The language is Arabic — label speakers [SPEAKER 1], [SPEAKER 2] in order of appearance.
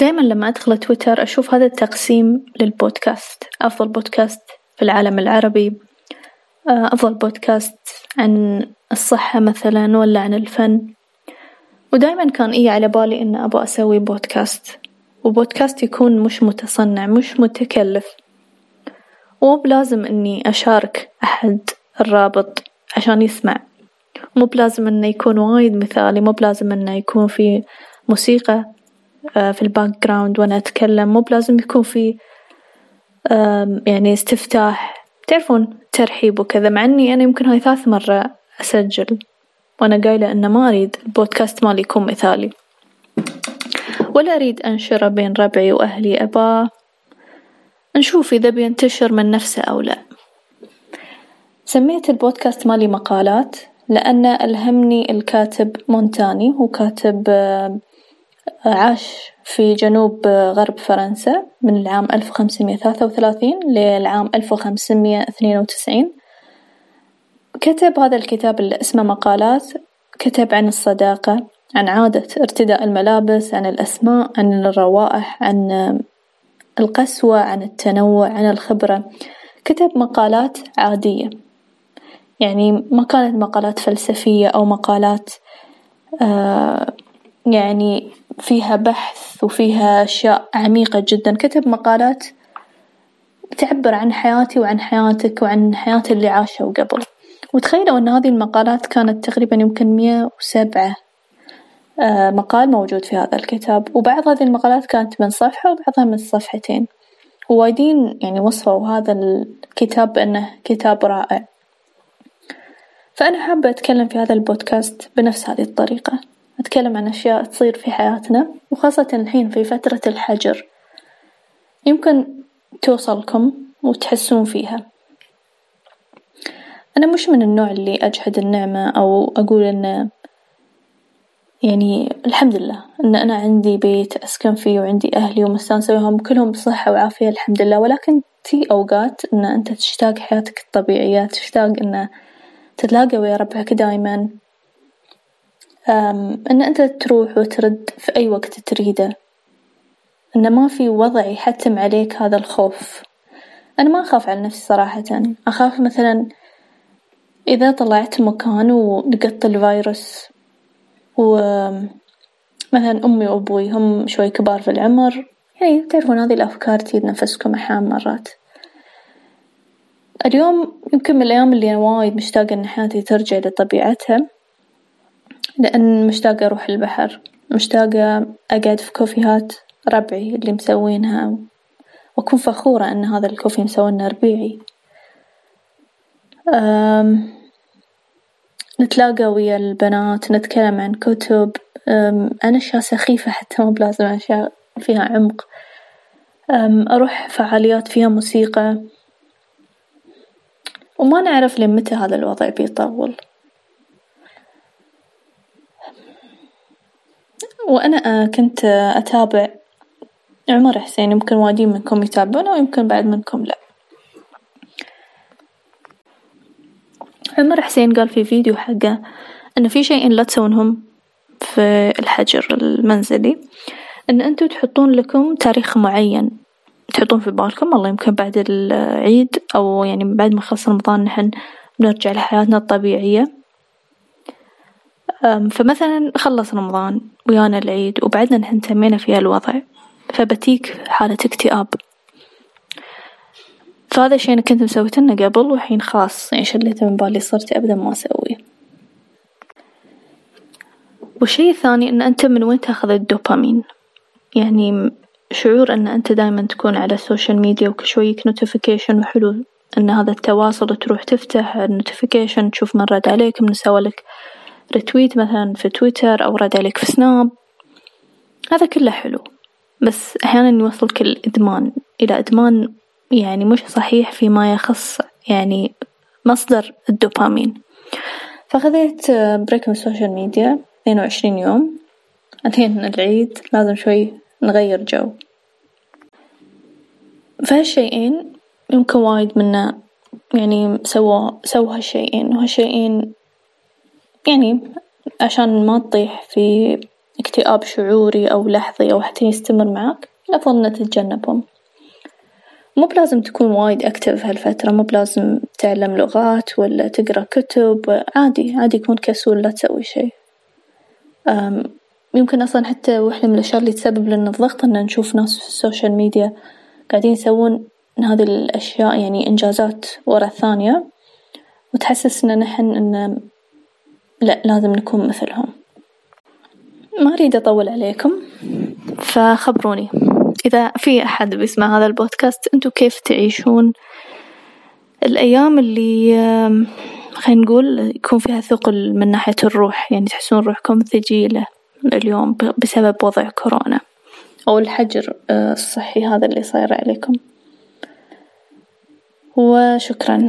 [SPEAKER 1] دايما لما أدخل تويتر أشوف هذا التقسيم للبودكاست. أفضل بودكاست في العالم العربي أفضل بودكاست عن الصحة مثلا ولا عن الفن. ودايما كان إيه على بالي إن أبغى أسوي بودكاست. وبودكاست يكون مش متصنع مش متكلف. مو بلازم إني أشارك أحد الرابط عشان يسمع. مو بلازم إنه يكون وايد مثالي مو بلازم إنه يكون في موسيقى. آه، في ال background وأنا أتكلم. مو بلازم يكون في يعني استفتاح. تعرفون ترحيب وكذا مع إني أنا يمكن هاي ثالث مرة أسجل وأنا قايلة إن ما أريد البودكاست مالي يكون مثالي. ولا أريد أنشره بين ربعي وأهلي. أبا نشوف إذا بينتشر من نفسه أو لا. سميت البودكاست مالي مقالات لأن ألهمني الكاتب مونتاني هو كاتب آه، عاش في جنوب غرب فرنسا من العام ألف وخمسمية ثلاثة وثلاثين للعام ألف وخمسمية اثنين وتسعين. كتب هذا الكتاب اللي اسمه مقالات كتب عن الصداقة عن عادة ارتداء الملابس عن الأسماء عن الروائح عن القسوة عن التنوع عن الخبرة. كتب مقالات عادية. يعني ما كانت مقالات فلسفية أو مقالات آه يعني فيها بحث وفيها أشياء عميقة جدا. كتب مقالات تعبر عن حياتي وعن حياتك وعن حياة اللي عاشوا قبل وتخيلوا أن هذه المقالات كانت تقريبا يمكن مية وسبعة آه مقال موجود في هذا الكتاب. وبعض هذه المقالات كانت من صفحة وبعضها من صفحتين. ووايدين يعني وصفوا هذا الكتاب بأنه كتاب رائع. فأنا حابة أتكلم في هذا البودكاست بنفس هذه الطريقة. أتكلم عن أشياء تصير في حياتنا وخاصة الحين في فترة الحجر. يمكن توصلكم وتحسون فيها. أنا مش من النوع اللي أجحد النعمة أو أقول إن يعني الحمد لله إن أنا عندي بيت أسكن فيه وعندي أهلي ومستانسة كلهم بصحة وعافية الحمد لله. ولكن تي أوقات إن أنت تشتاق حياتك الطبيعية تشتاق إن تتلاقى ويا ربعك دايما. إن أنت تروح وترد في أي وقت تريده. إن ما في وضع يحتم عليك هذا الخوف. أنا ما أخاف على نفسي صراحة. أخاف مثلا إذا طلعت مكان ولقطت الفيروس ومثلا أمي وأبوي هم شوي كبار في العمر. يعني تعرفون هذه الأفكار تجي نفسكم أحيانا مرات. اليوم يمكن من الأيام اللي أنا وايد مشتاقة إن حياتي ترجع لطبيعتها. لأن مشتاقة أروح البحر مشتاقة أقعد في كوفيهات ربعي اللي مسوينها وأكون فخورة إن هذا الكوفي مسوينه ربيعي. نتلاقى ويا البنات نتكلم عن كتب. عن أشياء سخيفة حتى مو بلازم أشياء فيها عمق. أروح فعاليات فيها موسيقى. وما نعرف لمتى هذا الوضع بيطول. وأنا كنت أتابع عمر حسين. يمكن وايدين منكم يتابعونه ويمكن بعد منكم لأ. عمر حسين قال في فيديو حقه إن في شيئين لا تسوونهم في الحجر المنزلي إن أنتوا تحطون لكم تاريخ معين تحطون في بالكم. والله يمكن بعد العيد أو يعني بعد ما يخلص رمضان نحن بنرجع لحياتنا الطبيعية. فمثلا خلص رمضان ويانا العيد وبعدنا نحن تمينا في الوضع فبتيك حالة اكتئاب. فهذا الشي أنا كنت مسويتنه قبل والحين خلاص يعني شليته من بالي صرت أبدا ما أسويه. والشي الثاني إن أنت من وين تأخذ الدوبامين؟ يعني شعور إن أنت دايما تكون على ال social media وكل شوي يجيك notification وحلو إن هذا التواصل تروح تفتح ال notification تشوف من رد عليك من سوى لك retweet مثلا في تويتر أو رد عليك في سناب هذا كله حلو. بس أحيانا يوصلك الإدمان. إلى إدمان يعني مش صحيح فيما يخص يعني مصدر الدوبامين. فخذيت break من ال social media اثنين وعشرين يوم. الحين العيد. لازم شوي نغير جو. فهالشيئين يمكن وايد منا يعني سووا سووا هالشيئين. وهالشيئين يعني عشان ما تطيح في اكتئاب شعوري أو لحظي أو حتى يستمر معك الأفضل إنك تتجنبهم، مو بلازم تكون وايد active هالفترة مو بلازم تتعلم لغات ولا تقرأ كتب عادي عادي كون كسول لا تسوي شي، يمكن أصلا حتى واحدة من الأشياء اللي تسبب لنا الضغط إن نشوف ناس في ال social media قاعدين يسوون هذي الأشياء يعني إنجازات ورا الثانية وتحسسنا نحن إن لأ لازم نكون مثلهم، ما أريد أطول عليكم. فخبروني. إذا في أحد بيسمع هذا البودكاست أنتوا كيف تعيشون الأيام اللي خلينا نقول يكون فيها ثقل من ناحية الروح؟ يعني تحسون روحكم ثقيلة اليوم بسبب وضع كورونا. أو الحجر الصحي هذا اللي صاير عليكم. وشكرا.